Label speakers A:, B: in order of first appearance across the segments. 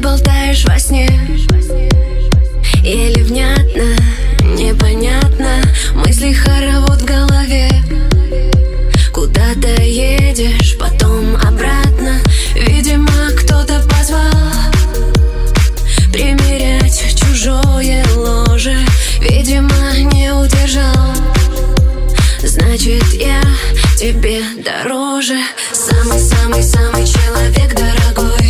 A: Болтаешь во сне. Еле внятно, непонятно. Мысли хоровод в голове. Куда-то едешь, потом обратно. Видимо, кто-то позвал Примерять чужое ложе. Видимо, не удержал. Значит, я тебе дороже. Самый-самый-самый человек дорогой.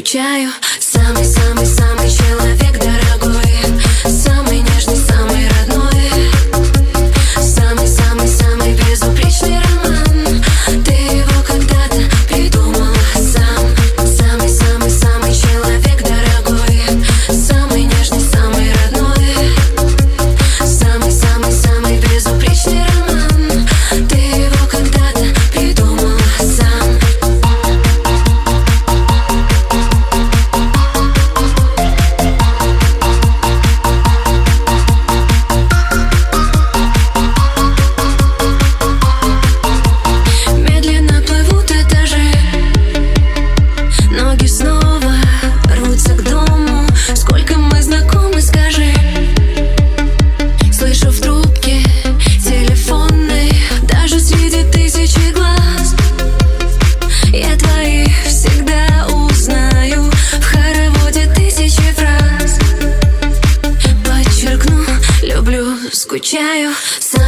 A: скучаю. Самый-самый-самый человек дорогой. Самый нежный, самый So